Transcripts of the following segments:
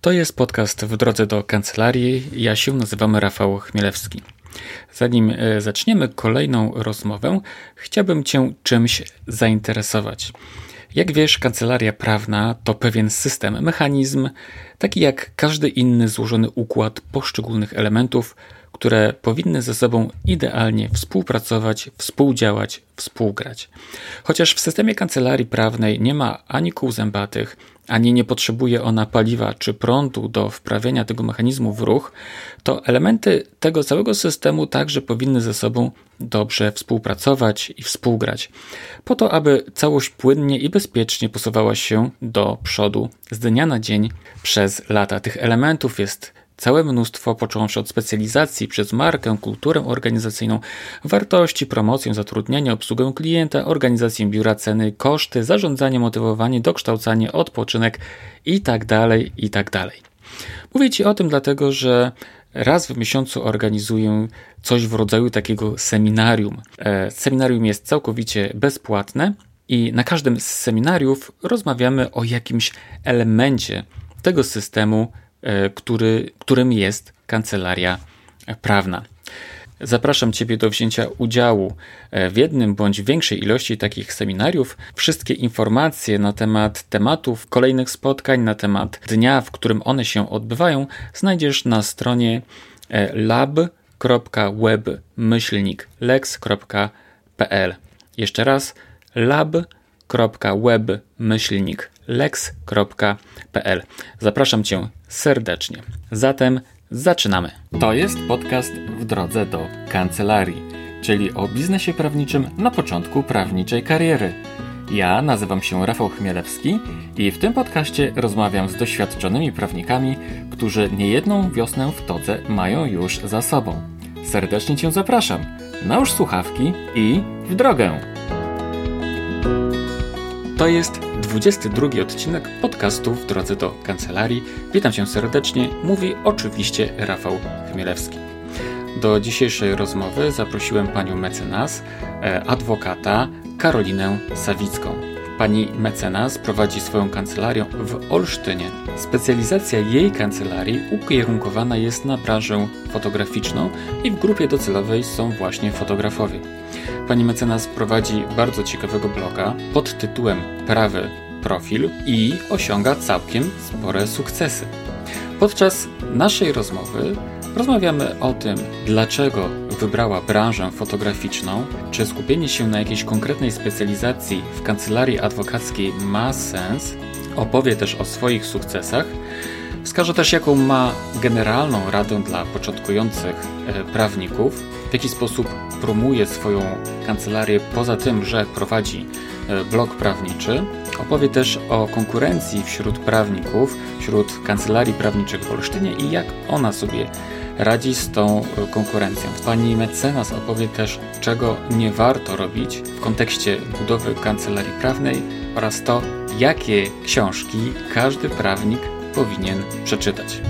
To jest podcast w drodze do kancelarii. Ja się nazywam Rafał Chmielewski. Zanim e, zaczniemy kolejną rozmowę, chciałbym Cię czymś zainteresować. Jak wiesz, kancelaria prawna to pewien system, mechanizm, taki jak każdy inny złożony układ poszczególnych elementów, które powinny ze sobą idealnie współpracować, współdziałać, współgrać. Chociaż w systemie kancelarii prawnej nie ma ani kół zębatych, ani nie potrzebuje ona paliwa czy prądu do wprawienia tego mechanizmu w ruch, to elementy tego całego systemu także powinny ze sobą dobrze współpracować i współgrać, po to, aby całość płynnie i bezpiecznie posuwała się do przodu z dnia na dzień przez lata. Tych elementów jest całe mnóstwo, począwszy od specjalizacji przez markę, kulturę organizacyjną, wartości, promocję, zatrudnienie, obsługę klienta, organizację biura, ceny, koszty, zarządzanie, motywowanie, dokształcanie, odpoczynek itd. Tak itd. Tak Mówię Ci o tym dlatego, że raz w miesiącu organizuję coś w rodzaju takiego seminarium. E, seminarium jest całkowicie bezpłatne i na każdym z seminariów rozmawiamy o jakimś elemencie tego systemu który, którym jest kancelaria prawna. Zapraszam Ciebie do wzięcia udziału e, w jednym bądź większej ilości takich seminariów. Wszystkie informacje na temat tematów kolejnych spotkań, na temat dnia, w którym one się odbywają, znajdziesz na stronie e, lab.web-lex.pl. Jeszcze raz lab.web-lex.pl. Zapraszam Cię serdecznie. Zatem zaczynamy. To jest podcast w drodze do kancelarii, czyli o biznesie prawniczym na początku prawniczej kariery. Ja nazywam się Rafał Chmielewski i w tym podcaście rozmawiam z doświadczonymi prawnikami, którzy niejedną wiosnę w todze mają już za sobą. Serdecznie Cię zapraszam. Nałóż słuchawki i w drogę! To jest 22 odcinek podcastu w drodze do kancelarii. Witam cię serdecznie, mówi oczywiście Rafał Chmielewski. Do dzisiejszej rozmowy zaprosiłem panią mecenas, e, adwokata Karolinę Sawicką. Pani mecenas prowadzi swoją kancelarię w Olsztynie. Specjalizacja jej kancelarii ukierunkowana jest na branżę fotograficzną i w grupie docelowej są właśnie fotografowie. Pani mecenas prowadzi bardzo ciekawego bloga pod tytułem Prawy Profil i osiąga całkiem spore sukcesy. Podczas naszej rozmowy rozmawiamy o tym, dlaczego wybrała branżę fotograficzną, czy skupienie się na jakiejś konkretnej specjalizacji w kancelarii adwokackiej ma sens, opowie też o swoich sukcesach, wskaże też jaką ma generalną radę dla początkujących e, prawników, w jaki sposób promuje swoją kancelarię poza tym, że prowadzi e, blog prawniczy. Opowie też o konkurencji wśród prawników, wśród kancelarii prawniczych w Olsztynie i jak ona sobie radzi z tą e, konkurencją. Pani mecenas opowie też, czego nie warto robić w kontekście budowy kancelarii prawnej oraz to, jakie książki każdy prawnik powinien przeczytać.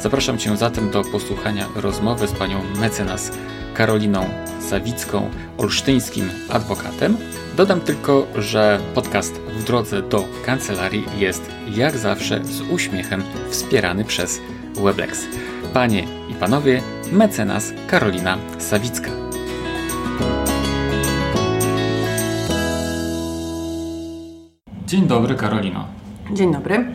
Zapraszam Cię zatem do posłuchania rozmowy z panią mecenas Karoliną Sawicką, olsztyńskim adwokatem. Dodam tylko, że podcast w drodze do kancelarii jest jak zawsze z uśmiechem wspierany przez Weblex. Panie i panowie, mecenas Karolina Sawicka. Dzień dobry, Karolino. Dzień dobry.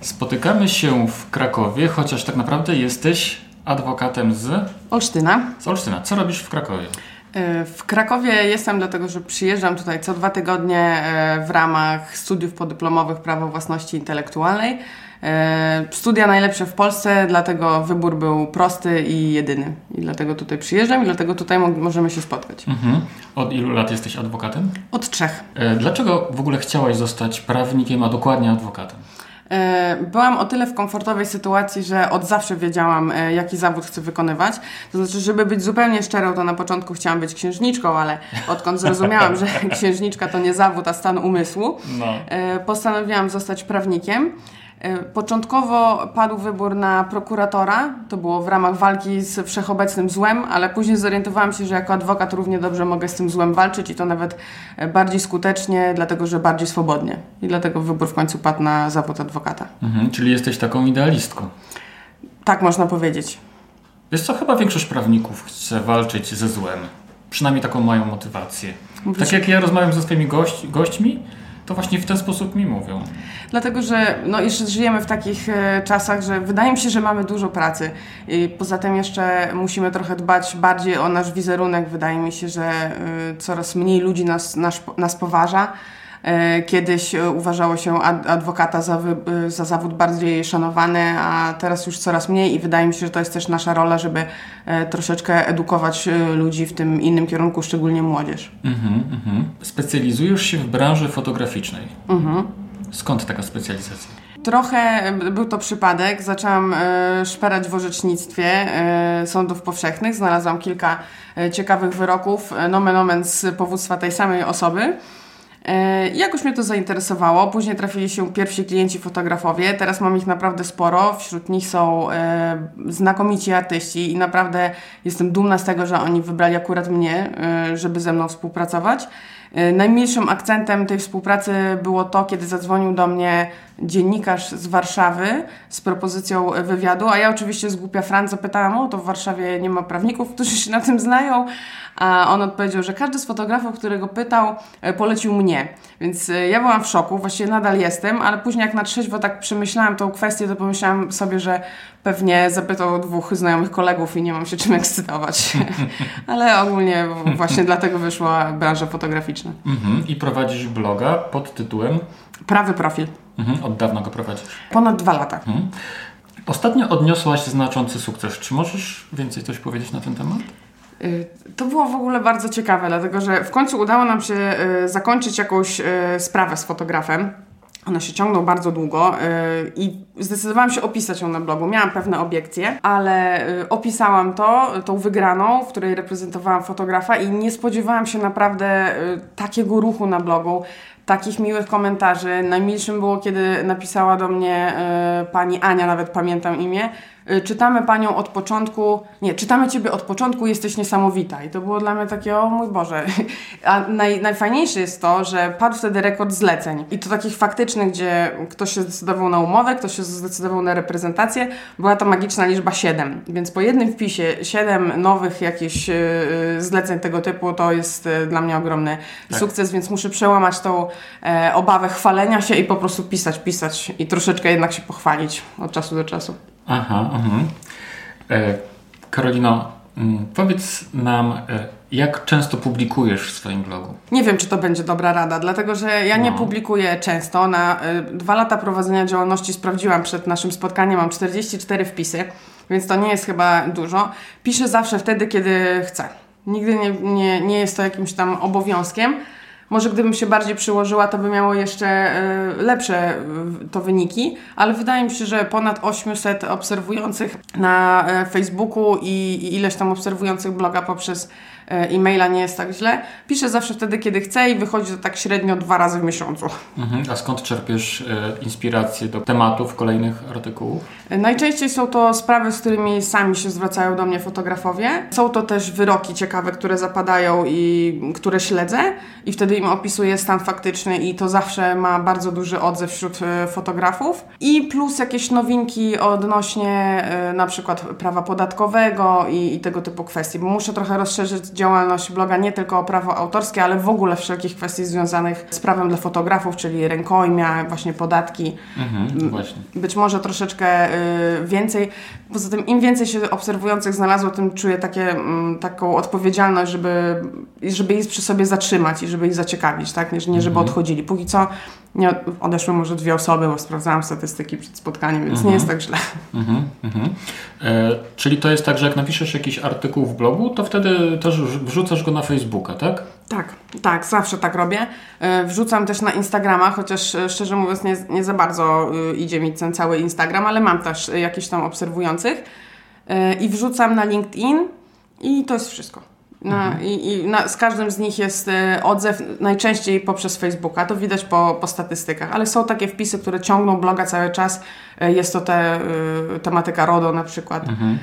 Spotykamy się w Krakowie, chociaż tak naprawdę jesteś adwokatem z Olsztyna. Z Olsztyna. Co robisz w Krakowie? E, w Krakowie jestem dlatego, że przyjeżdżam tutaj co dwa tygodnie e, w ramach studiów podyplomowych Prawo Własności Intelektualnej. E, studia najlepsze w Polsce, dlatego wybór był prosty i jedyny. I dlatego tutaj przyjeżdżam i dlatego tutaj możemy się spotkać. Mhm. Od ilu lat jesteś adwokatem? Od trzech. Dlaczego w ogóle chciałaś zostać prawnikiem, a dokładnie adwokatem? E, byłam o tyle w komfortowej sytuacji, że od zawsze wiedziałam, e, jaki zawód chcę wykonywać. To znaczy, żeby być zupełnie szczerą, to na początku chciałam być księżniczką, ale odkąd zrozumiałam, że księżniczka to nie zawód, a stan umysłu, no. E, postanowiłam zostać prawnikiem. Początkowo padł wybór na prokuratora, to było w ramach walki z wszechobecnym złem, ale później zorientowałam się, że jako adwokat równie dobrze mogę z tym złem walczyć i to nawet e, bardziej skutecznie, dlatego że bardziej swobodnie. I dlatego wybór w końcu padł na zawód adwokata. Mhm, czyli jesteś taką idealistką. Tak można powiedzieć. Jest co, chyba większość prawników chce walczyć ze złem. Przynajmniej taką mają motywację. Mówisz... Tak jak ja rozmawiam ze swoimi gość, gośćmi, to właśnie w ten sposób mi mówią. Dlatego, że no, jeszcze żyjemy w takich e, czasach, że wydaje mi się, że mamy dużo pracy. I poza tym jeszcze musimy trochę dbać bardziej o nasz wizerunek. Wydaje mi się, że e, coraz mniej ludzi nas, nas, nas poważa. E, kiedyś e, uważało się adwokata za, e, za zawód bardziej szanowany, a teraz już coraz mniej i wydaje mi się, że to jest też nasza rola, żeby troszeczkę edukować ludzi w tym innym kierunku, szczególnie młodzież. Mhm, mhm. Specjalizujesz się w branży fotograficznej. Mhm. Skąd taka specjalizacja? Trochę był to przypadek. Zaczęłam szperać w orzecznictwie sądów powszechnych. Znalazłam kilka ciekawych wyroków, nomen omen z powództwa tej samej osoby. E, jakoś mnie to zainteresowało. Później trafili się pierwsi klienci fotografowie. Teraz mam ich naprawdę sporo. Wśród nich są e, znakomici artyści i naprawdę jestem dumna z tego, że oni wybrali akurat mnie, e, żeby ze mną współpracować. E, najmilszym akcentem tej współpracy było to, kiedy zadzwonił do mnie dziennikarz z Warszawy z propozycją wywiadu, a ja oczywiście z głupia Franc zapytałam, o to w Warszawie nie ma prawników, którzy się na tym znają, a on odpowiedział, że każdy z fotografów, którego pytał, e, polecił mnie. Więc e, ja byłam w szoku, właściwie nadal jestem, ale później jak na trzeźwo tak przemyślałam tą kwestię, to pomyślałam sobie, że pewnie zapytał dwóch znajomych kolegów i nie mam się czym ekscytować. ale ogólnie właśnie dlatego wyszła branża fotograficzna. Mhm. I prowadzisz bloga pod tytułem? Prawy profil. Mhm. Od dawna go prowadzisz? Ponad dwa lata. Mhm. Ostatnio odniosłaś znaczący sukces. Czy możesz więcej coś powiedzieć na ten temat? Y, to było w ogóle bardzo ciekawe, dlatego że w końcu udało nam się y, zakończyć jakąś y, sprawę z fotografem. Ona się ciągnął bardzo długo i zdecydowałam się opisać ją na blogu. Miałam pewne obiekcje, ale opisałam to, tą wygraną, w której reprezentowałam fotografa i nie spodziewałam się naprawdę takiego ruchu na blogu takich miłych komentarzy. Najmilszym było, kiedy napisała do mnie y, pani Ania, nawet pamiętam imię, czytamy Panią od początku, nie, czytamy Ciebie od początku, jesteś niesamowita. I to było dla mnie takie, o mój Boże. A naj, najfajniejsze jest to, że padł wtedy rekord zleceń. I to takich faktycznych, gdzie ktoś się zdecydował na umowę, ktoś się zdecydował na reprezentację. Była to magiczna liczba 7. Więc po jednym wpisie 7 nowych jakichś yy, zleceń tego typu, to jest dla mnie ogromny tak. sukces, więc muszę przełamać tą yy, obawę chwalenia się i po prostu pisać, pisać i troszeczkę jednak się pochwalić od czasu do czasu. Aha, aha. E, Karolino, mm, powiedz nam, e, jak często publikujesz w swoim blogu? Nie wiem, czy to będzie dobra rada, dlatego że ja nie no. publikuję często. Na y, dwa lata prowadzenia działalności sprawdziłam przed naszym spotkaniem, mam 44 wpisy, więc to nie jest chyba dużo. Piszę zawsze wtedy, kiedy chcę. Nigdy nie, nie, nie jest to jakimś tam obowiązkiem. Może gdybym się bardziej przyłożyła, to by miało jeszcze e, lepsze to wyniki, ale wydaje mi się, że ponad 800 obserwujących na e, Facebooku i ileś tam obserwujących bloga poprzez E, e-maila nie jest tak źle. Piszę zawsze wtedy, kiedy chcę i wychodzi to tak średnio dwa razy w miesiącu. Mhm. A skąd czerpiesz e, inspiracje do tematów kolejnych artykułów? E, najczęściej są to sprawy, z którymi sami się zwracają do mnie fotografowie. Są to też wyroki ciekawe, które zapadają i które śledzę i wtedy im opisuję stan faktyczny i to zawsze ma bardzo duży odzew wśród e, fotografów. I plus jakieś nowinki odnośnie e, na przykład prawa podatkowego i, i tego typu kwestii, bo muszę trochę rozszerzyć działalność bloga nie tylko o prawo autorskie, ale w ogóle wszelkich kwestii związanych z prawem dla fotografów, czyli rękojmia, właśnie podatki. Mhm, właśnie. Być może troszeczkę y, więcej. Poza tym im więcej się obserwujących znalazło, tym czuję takie, mm, taką odpowiedzialność, żeby, żeby ich przy sobie zatrzymać i żeby ich zaciekawić, tak? Nie, nie żeby mhm. odchodzili. Póki co nie, odeszły może dwie osoby, bo sprawdzałam statystyki przed spotkaniem, więc mhm. nie jest tak źle. Mhm, mhm. E, czyli to jest tak, że jak napiszesz jakiś artykuł w blogu, to wtedy też wrzucasz go na Facebooka, tak? Tak, tak, zawsze tak robię. E, wrzucam też na Instagrama, chociaż e, szczerze mówiąc nie, nie za bardzo e, idzie mi ten cały Instagram, ale mam też jakieś tam obserwujących. I wrzucam na LinkedIn i to jest wszystko. Mhm. I, i na, z każdym z nich jest y, odzew, najczęściej poprzez Facebooka, to widać po, po statystykach, ale są takie wpisy, które ciągną bloga cały czas. Y, jest to te, y, tematyka RODO na przykład, mhm.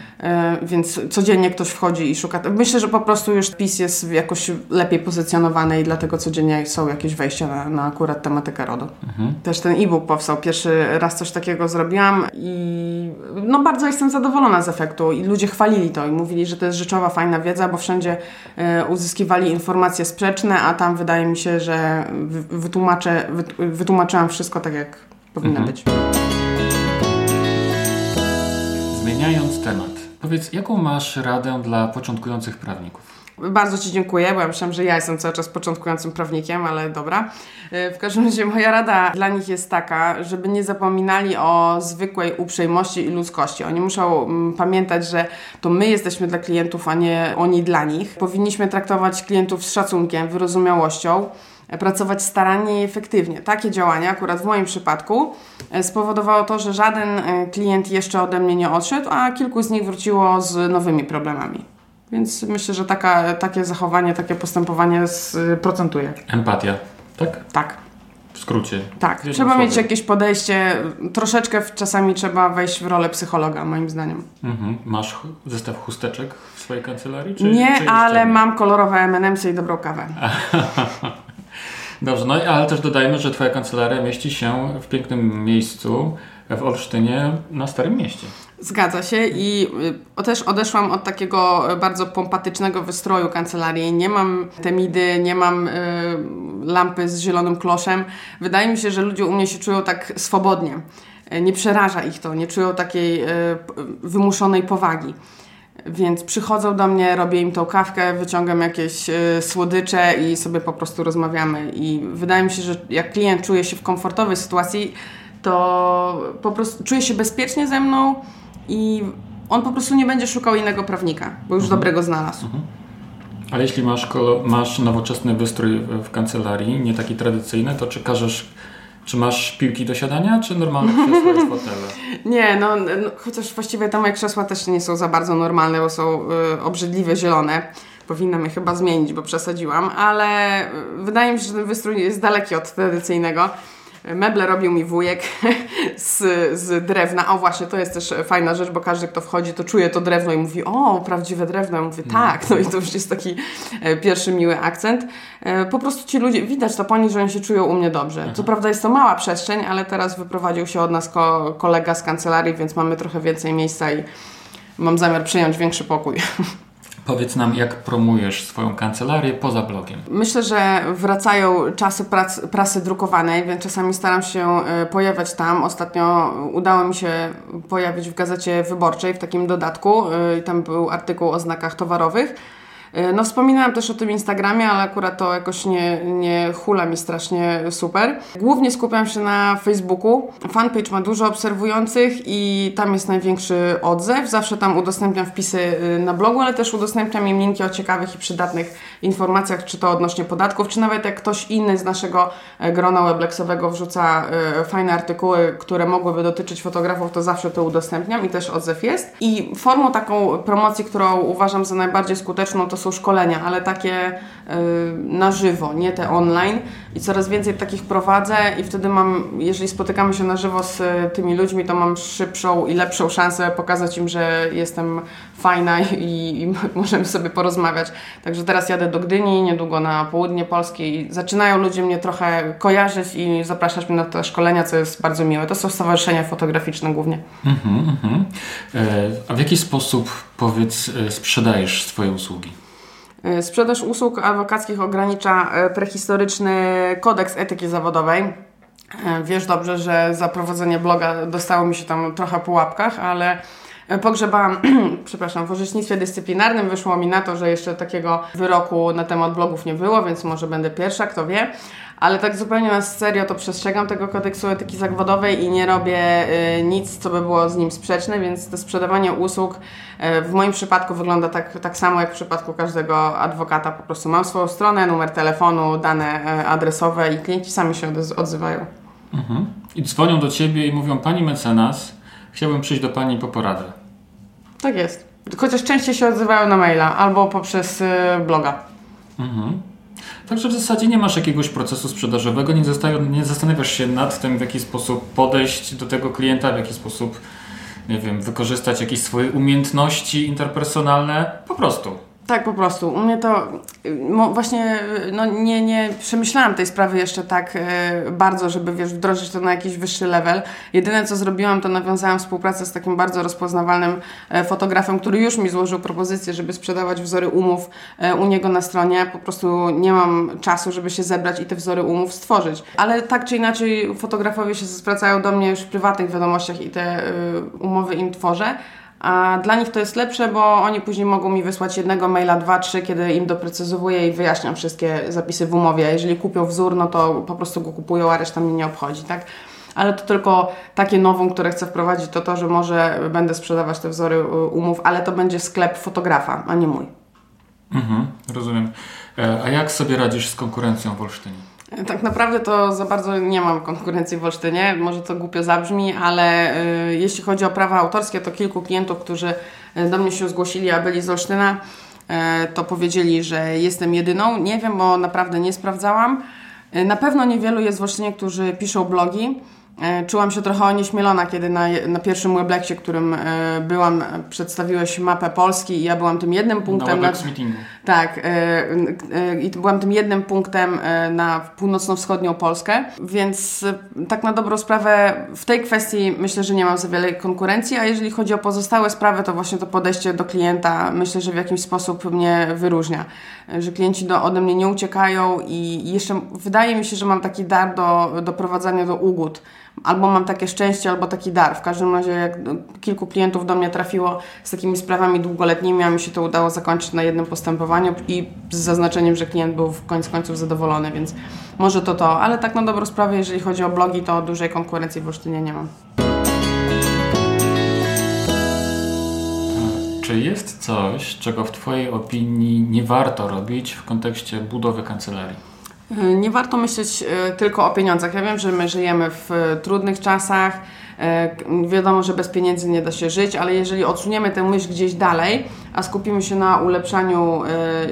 więc codziennie ktoś wchodzi i szuka. Myślę, że po prostu już wpis jest jakoś lepiej pozycjonowany i dlatego codziennie są jakieś wejścia na, na akurat tematykę RODO. Mhm. Też ten e-book powstał. Pierwszy raz coś takiego zrobiłam i no bardzo jestem zadowolona z efektu i ludzie chwalili to i mówili, że to jest rzeczowa, fajna wiedza, bo wszędzie uzyskiwali informacje sprzeczne, a tam wydaje mi się, że wytłumaczę, wytłumaczyłam wszystko tak, jak powinno mhm. być. Zmieniając temat, powiedz, jaką masz radę dla początkujących prawników? Bardzo Ci dziękuję, bo ja myślałam, że ja jestem cały czas początkującym prawnikiem, ale dobra. E, w każdym razie moja rada dla nich jest taka, żeby nie zapominali o zwykłej uprzejmości i ludzkości. Oni muszą mm, pamiętać, że to my jesteśmy dla klientów, a nie oni dla nich. Powinniśmy traktować klientów z szacunkiem, wyrozumiałością e, pracować starannie i efektywnie. Takie działania, akurat w moim przypadku, e, spowodowało to, że żaden klient jeszcze ode mnie nie odszedł, a kilku z nich wróciło z nowymi problemami. Więc myślę, że taka, takie zachowanie, takie postępowanie procentuje. Empatia, tak? Tak. W skrócie. Tak. Trzeba słowie. mieć jakieś podejście, troszeczkę czasami trzeba wejść w rolę psychologa, moim zdaniem. Mhm. Masz zestaw chusteczek w swojej kancelarii? Czy, nie, czy ale nie? mam kolorowe M&M'sy i dobrą kawę. Dobrze, no ale też dodajmy, że Twoja kancelaria mieści się w pięknym miejscu w Olsztynie na Starym Mieście. Zgadza się i y, też odeszłam od takiego bardzo pompatycznego wystroju kancelarii. Nie mam temidy, nie mam y, lampy z zielonym kloszem. Wydaje mi się, że ludzie u mnie się czują tak swobodnie. Y, nie przeraża ich to, nie czują takiej y, wymuszonej powagi. Więc przychodzą do mnie, robię im tą kawkę, wyciągam jakieś y, słodycze i sobie po prostu rozmawiamy. I wydaje mi się, że jak klient czuje się w komfortowej sytuacji, to po prostu czuje się bezpiecznie ze mną i on po prostu nie będzie szukał innego prawnika, bo już mhm. dobrego znalazł. Mhm. Ale jeśli masz, masz nowoczesny wystrój w kancelarii, nie taki tradycyjny, to czy każesz czy masz piłki do siadania, czy normalne krzesła i fotele? Nie, no, no, chociaż właściwie tam moje krzesła też nie są za bardzo normalne, bo są y, obrzydliwie zielone. Powinnam je chyba zmienić, bo przesadziłam, ale y, wydaje mi się, że ten wystrój jest daleki od tradycyjnego. Meble robił mi wujek z, z drewna. O właśnie, to jest też fajna rzecz, bo każdy, kto wchodzi, to czuje to drewno i mówi, o, prawdziwe drewno. Ja mówię, no. tak. No i to już jest taki e, pierwszy miły akcent. E, po prostu ci ludzie, widać to po nich, że oni się czują u mnie dobrze. Co prawda jest to mała przestrzeń, ale teraz wyprowadził się od nas ko kolega z kancelarii, więc mamy trochę więcej miejsca i mam zamiar przejąć większy pokój. Powiedz nam, jak promujesz swoją kancelarię poza blogiem? Myślę, że wracają czasy prac, prasy drukowanej, więc czasami staram się e, pojawiać tam. Ostatnio udało mi się pojawić w Gazecie Wyborczej w takim dodatku. E, tam był artykuł o znakach towarowych no wspominałam też o tym Instagramie, ale akurat to jakoś nie, nie hula mi strasznie super. Głównie skupiam się na Facebooku. Fanpage ma dużo obserwujących i tam jest największy odzew. Zawsze tam udostępniam wpisy y, na blogu, ale też udostępniam im linki o ciekawych i przydatnych informacjach, czy to odnośnie podatków, czy nawet jak ktoś inny z naszego e, grona weblexowego wrzuca e, fajne artykuły, które mogłyby dotyczyć fotografów, to zawsze to udostępniam i też odzew jest. I formą taką promocji, którą uważam za najbardziej skuteczną, to to są szkolenia, ale takie y, na żywo, nie te online. I coraz więcej takich prowadzę i wtedy mam, jeżeli spotykamy się na żywo z y, tymi ludźmi, to mam szybszą i lepszą szansę pokazać im, że jestem fajna i, i możemy sobie porozmawiać. Także teraz jadę do Gdyni, niedługo na południe Polski i zaczynają ludzie mnie trochę kojarzyć i zapraszać mnie na te szkolenia, co jest bardzo miłe. To są stowarzyszenia fotograficzne głównie. Mm-hmm, mm-hmm. E, a w jaki sposób, powiedz, e, sprzedajesz swoje usługi? E, sprzedaż usług adwokackich ogranicza e, prehistoryczny kodeks etyki zawodowej. E, wiesz dobrze, że za prowadzenie bloga dostało mi się tam trochę po łapkach, ale pogrzebałam, przepraszam, w orzecznictwie dyscyplinarnym wyszło mi na to, że jeszcze takiego wyroku na temat blogów nie było, więc może będę pierwsza, kto wie. Ale tak zupełnie na serio to przestrzegam tego kodeksu etyki zawodowej i nie robię y, nic, co by było z nim sprzeczne, więc to sprzedawanie usług y, w moim przypadku wygląda tak, tak samo jak w przypadku każdego adwokata. Po prostu mam swoją stronę, numer telefonu, dane y, adresowe i klienci sami się odzywają. Mhm. I dzwonią do Ciebie i mówią, Pani mecenas, chciałbym przyjść do Pani po poradę. Tak jest. chociaż częściej się odzywają na maila albo poprzez bloga. Mhm. Także w zasadzie nie masz jakiegoś procesu sprzedażowego, nie, nie zastanawiasz się nad tym, w jaki sposób podejść do tego klienta, w jaki sposób, nie wiem, wykorzystać jakieś swoje umiejętności interpersonalne. Po prostu tak, po prostu. U mnie to właśnie no, nie, nie przemyślałam tej sprawy jeszcze tak e, bardzo, żeby wiesz, wdrożyć to na jakiś wyższy level. Jedyne co zrobiłam, to nawiązałam współpracę z takim bardzo rozpoznawalnym e, fotografem, który już mi złożył propozycję, żeby sprzedawać wzory umów e, u niego na stronie. Po prostu nie mam czasu, żeby się zebrać i te wzory umów stworzyć. Ale tak czy inaczej fotografowie się zwracają do mnie już w prywatnych wiadomościach i te e, umowy im tworzę. A dla nich to jest lepsze, bo oni później mogą mi wysłać jednego maila, dwa, trzy, kiedy im doprecyzowuję i wyjaśniam wszystkie zapisy w umowie. Jeżeli kupią wzór, no to po prostu go kupują, a reszta mnie nie obchodzi, tak? Ale to tylko takie nową, które chcę wprowadzić, to to, że może będę sprzedawać te wzory y, umów, ale to będzie sklep fotografa, a nie mój. Mhm, rozumiem. E, a jak sobie radzisz z konkurencją w Olsztynie? Tak naprawdę to za bardzo nie mam konkurencji w Olsztynie. Może to głupio zabrzmi, ale y, jeśli chodzi o prawa autorskie, to kilku klientów, którzy y, do mnie się zgłosili, a byli z Olsztyna, y, to powiedzieli, że jestem jedyną. Nie wiem, bo naprawdę nie sprawdzałam. Na pewno niewielu jest w Olsztynie, którzy piszą blogi. E, czułam się trochę onieśmielona, kiedy na, na pierwszym Weblekcie, którym e, byłam, przedstawiłeś mapę Polski i ja byłam tym jednym punktem. Na meetingu. Tak. E, I byłam tym jednym punktem na północno-wschodnią Polskę, więc tak na dobrą sprawę w tej kwestii myślę, że nie mam za wiele konkurencji, a jeżeli chodzi o pozostałe sprawy, to właśnie to podejście do klienta myślę, że w jakiś sposób mnie wyróżnia. Że klienci do, ode mnie nie uciekają i jeszcze wydaje mi się, że mam taki dar do, do prowadzenia do ugód albo mam takie szczęście, albo taki dar. W każdym razie, jak kilku klientów do mnie trafiło z takimi sprawami długoletnimi, a mi się to udało zakończyć na jednym postępowaniu i z zaznaczeniem, że klient był w końcu końców zadowolony, więc może to to. Ale tak na dobrą sprawę, jeżeli chodzi o blogi, to dużej konkurencji w Olsztynie nie mam. Czy jest coś, czego w Twojej opinii nie warto robić w kontekście budowy kancelarii? E, nie warto myśleć e, tylko o pieniądzach. Ja wiem, że my żyjemy w e, trudnych czasach. Wiadomo, że bez pieniędzy nie da się żyć, ale jeżeli odsuniemy tę myśl gdzieś dalej, a skupimy się na ulepszaniu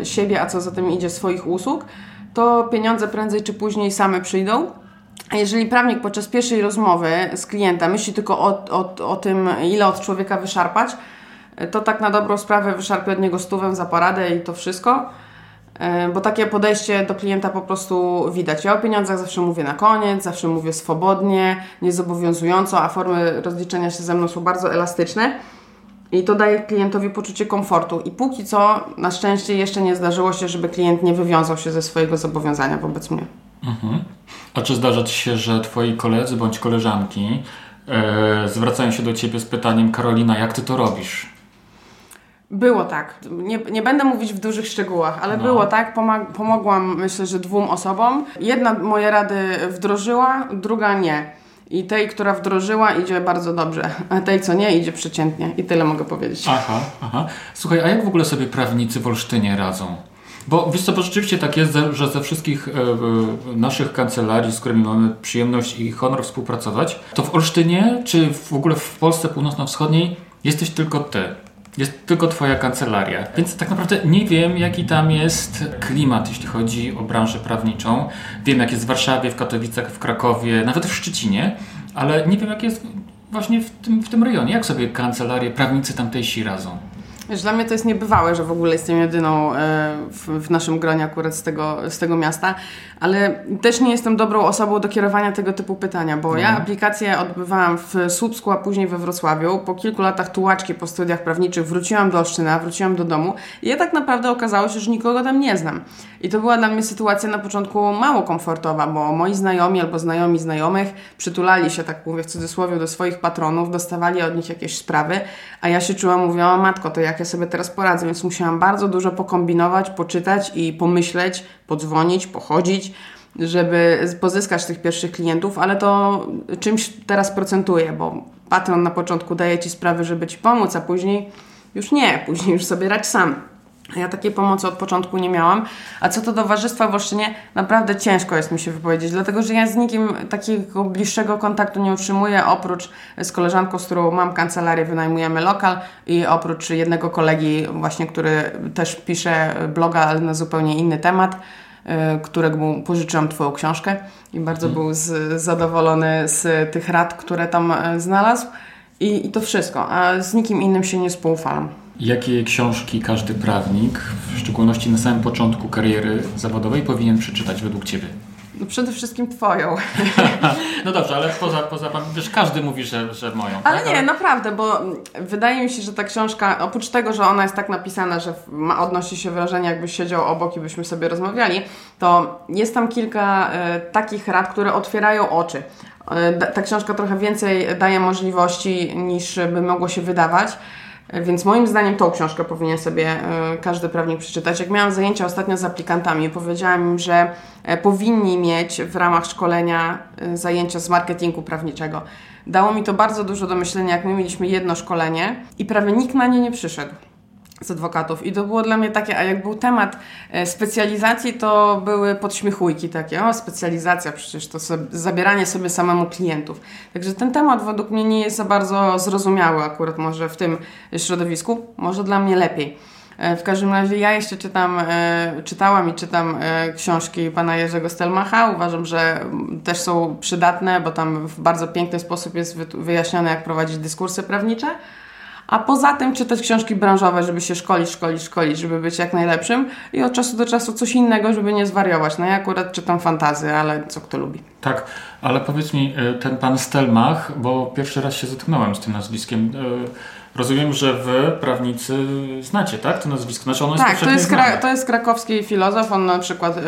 siebie, a co za tym idzie swoich usług, to pieniądze prędzej czy później same przyjdą. A jeżeli prawnik podczas pierwszej rozmowy z klientem myśli tylko o, o, o tym, ile od człowieka wyszarpać, to tak na dobrą sprawę wyszarpie od niego stówę za poradę i to wszystko bo takie podejście do klienta po prostu widać. Ja o pieniądzach zawsze mówię na koniec, zawsze mówię swobodnie, niezobowiązująco, a formy rozliczenia się ze mną są bardzo elastyczne. I to daje klientowi poczucie komfortu. I póki co, na szczęście, jeszcze nie zdarzyło się, żeby klient nie wywiązał się ze swojego zobowiązania wobec mnie. Mhm. A czy zdarza Ci się, że Twoi koledzy bądź koleżanki e, zwracają się do Ciebie z pytaniem: Karolina, jak Ty to robisz? Było tak. Nie, nie będę mówić w dużych szczegółach, ale no. było tak. Pomag- pomogłam myślę, że dwóm osobom. Jedna moje rady wdrożyła, druga nie. I tej, która wdrożyła, idzie bardzo dobrze, a tej, co nie, idzie przeciętnie. I tyle mogę powiedzieć. Aha, aha. Słuchaj, a jak w ogóle sobie prawnicy w Olsztynie radzą? Bo wiesz co, bo rzeczywiście tak jest, że ze wszystkich e, naszych kancelarii, z którymi mamy przyjemność i honor współpracować, to w Olsztynie, czy w ogóle w Polsce północno-wschodniej jesteś tylko ty. Jest tylko Twoja kancelaria. Więc tak naprawdę nie wiem, jaki tam jest klimat, jeśli chodzi o branżę prawniczą. Wiem, jak jest w Warszawie, w Katowicach, w Krakowie, nawet w Szczecinie, ale nie wiem, jak jest właśnie w tym, w tym rejonie. Jak sobie kancelarie, prawnicy tamtejsi radzą? Wiesz, dla mnie to jest niebywałe, że w ogóle jestem jedyną e, w, naszym gronie akurat z tego, z tego miasta, ale też nie jestem dobrą osobą do kierowania tego typu pytania, bo ja mhm. aplikację odbywałam w Słupsku, a później we Wrocławiu. Po kilku latach tułaczki po studiach prawniczych wróciłam do Olsztyna, wróciłam do domu i ja tak naprawdę okazało się, że nikogo tam nie znam. I to była dla mnie sytuacja na początku mało komfortowa, bo moi znajomi albo znajomi znajomych przytulali się, tak mówię w cudzysłowie, do swoich patronów, dostawali od nich jakieś sprawy, a ja się czułam, mówiłam, matko, to jak ja sobie teraz poradzę, więc musiałam bardzo dużo pokombinować, poczytać i pomyśleć, podzwonić, pochodzić, żeby pozyskać tych pierwszych klientów, ale to czymś teraz procentuje, bo patron na początku daje Ci sprawy, żeby Ci pomóc, a później już nie, później już sobie radź sam. Ja takiej pomocy od początku nie miałam. A co do towarzystwa w Olsztynie, naprawdę ciężko jest mi się wypowiedzieć, dlatego że ja z nikim takiego bliższego kontaktu nie utrzymuję, oprócz z koleżanką, z którą mam kancelarię, wynajmujemy lokal i oprócz jednego kolegi właśnie, który też pisze bloga, ale na zupełnie inny temat y, którego pożyczyłam Twoją książkę i bardzo hmm. był z, zadowolony z tych rad, które tam y, znalazł. I, I to wszystko, a z nikim innym się nie współufalam. Jakie książki każdy prawnik, w szczególności na samym początku kariery zawodowej, powinien przeczytać według Ciebie? No przede wszystkim Twoją. no dobrze, ale poza, poza wiesz, każdy mówi, że, że moją. Ale tak? nie, naprawdę, bo wydaje mi się, że ta książka, oprócz tego, że ona jest tak napisana, że ma, odnosi się wrażenie, jakbyś siedział obok i byśmy sobie rozmawiali, to jest tam kilka e, takich rad, które otwierają oczy. E, ta książka trochę więcej daje możliwości niż by mogło się wydawać. Więc moim zdaniem tą książkę powinien sobie e, każdy prawnik przeczytać. Jak miałam zajęcia ostatnio z aplikantami, powiedziałam im, że e, powinni mieć w ramach szkolenia e, zajęcia z marketingu prawniczego. Dało mi to bardzo dużo do myślenia, jak my mieliśmy jedno szkolenie i prawie nikt na nie nie przyszedł z adwokatów. I to było dla mnie takie, a jak był temat e, specjalizacji, to były podśmiechujki takie, o specjalizacja, przecież to sobie, zabieranie sobie samemu klientów. Także ten temat według mnie nie jest za bardzo zrozumiały akurat może w tym środowisku, może dla mnie lepiej. E, w każdym razie ja jeszcze czytam, e, czytałam i czytam książki pana Jerzego Stelmacha. Uważam, że też są przydatne, bo tam w bardzo piękny sposób jest wyjaśnione, jak prowadzić dyskursy prawnicze a poza tym czytać książki branżowe, żeby się szkolić, szkolić, szkolić, żeby być jak najlepszym i od czasu do czasu coś innego, żeby nie zwariować. No ja akurat czytam fantazy, ale co kto lubi. Tak, ale powiedz mi, e, ten pan Stelmach, bo pierwszy raz się zetknąłem z tym nazwiskiem. E, rozumiem, że wy, prawnicy, znacie, tak? To nazwisko. Znaczy ono tak, to jest, to jest krakowski filozof. On na przykład y,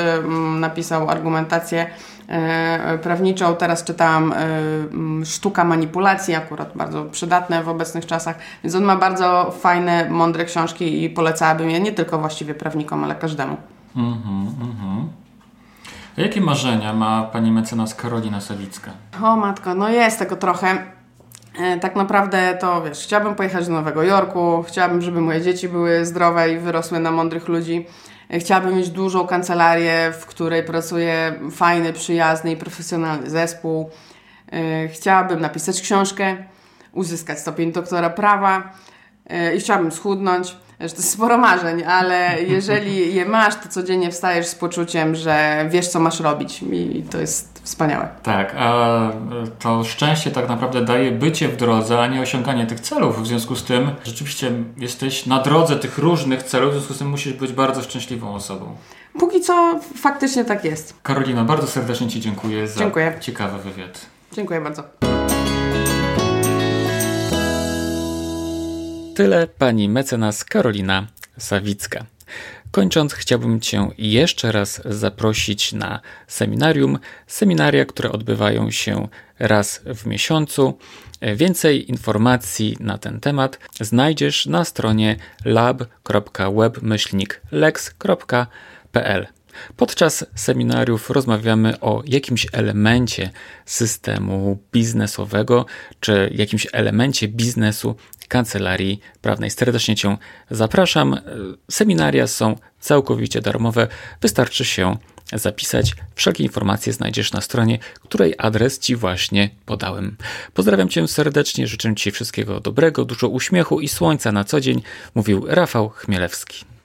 napisał argumentację E, prawniczą. Teraz czytałam e, Sztuka manipulacji, akurat bardzo przydatne w obecnych czasach. Więc on ma bardzo fajne, mądre książki i polecałabym je nie tylko właściwie prawnikom, ale każdemu. Mhm, mhm. A jakie marzenia ma pani mecenas Karolina Sawicka? O matko, no jest tego trochę. E, tak naprawdę to wiesz, chciałabym pojechać do Nowego Jorku, chciałabym, żeby moje dzieci były zdrowe i wyrosły na mądrych ludzi. Chciałabym mieć dużą kancelarię, w której pracuje fajny, przyjazny i profesjonalny zespół. E, chciałabym napisać książkę, uzyskać stopień doktora prawa e, i chciałabym schudnąć to jest sporo marzeń, ale jeżeli je masz, to codziennie wstajesz z poczuciem, że wiesz, co masz robić i to jest wspaniałe. Tak, a to szczęście tak naprawdę daje bycie w drodze, a nie osiąganie tych celów. W związku z tym rzeczywiście jesteś na drodze tych różnych celów, w związku z tym musisz być bardzo szczęśliwą osobą. Póki co faktycznie tak jest. Karolina, bardzo serdecznie Ci dziękuję za dziękuję. ciekawy wywiad. Dziękuję bardzo. Tyle pani mecenas Karolina Sawicka. Kończąc, chciałbym Cię jeszcze raz zaprosić na seminarium. Seminaria, które odbywają się raz w miesiącu. Więcej informacji na ten temat znajdziesz na stronie lab.webmyślniklex.pl. Podczas seminariów rozmawiamy o jakimś elemencie systemu biznesowego, czy jakimś elemencie biznesu kancelarii prawnej. Serdecznie Cię zapraszam. Seminaria są całkowicie darmowe. Wystarczy się zapisać. Wszelkie informacje znajdziesz na stronie, której adres Ci właśnie podałem. Pozdrawiam Cię serdecznie, życzę Ci wszystkiego dobrego, dużo uśmiechu i słońca na co dzień, mówił Rafał Chmielewski.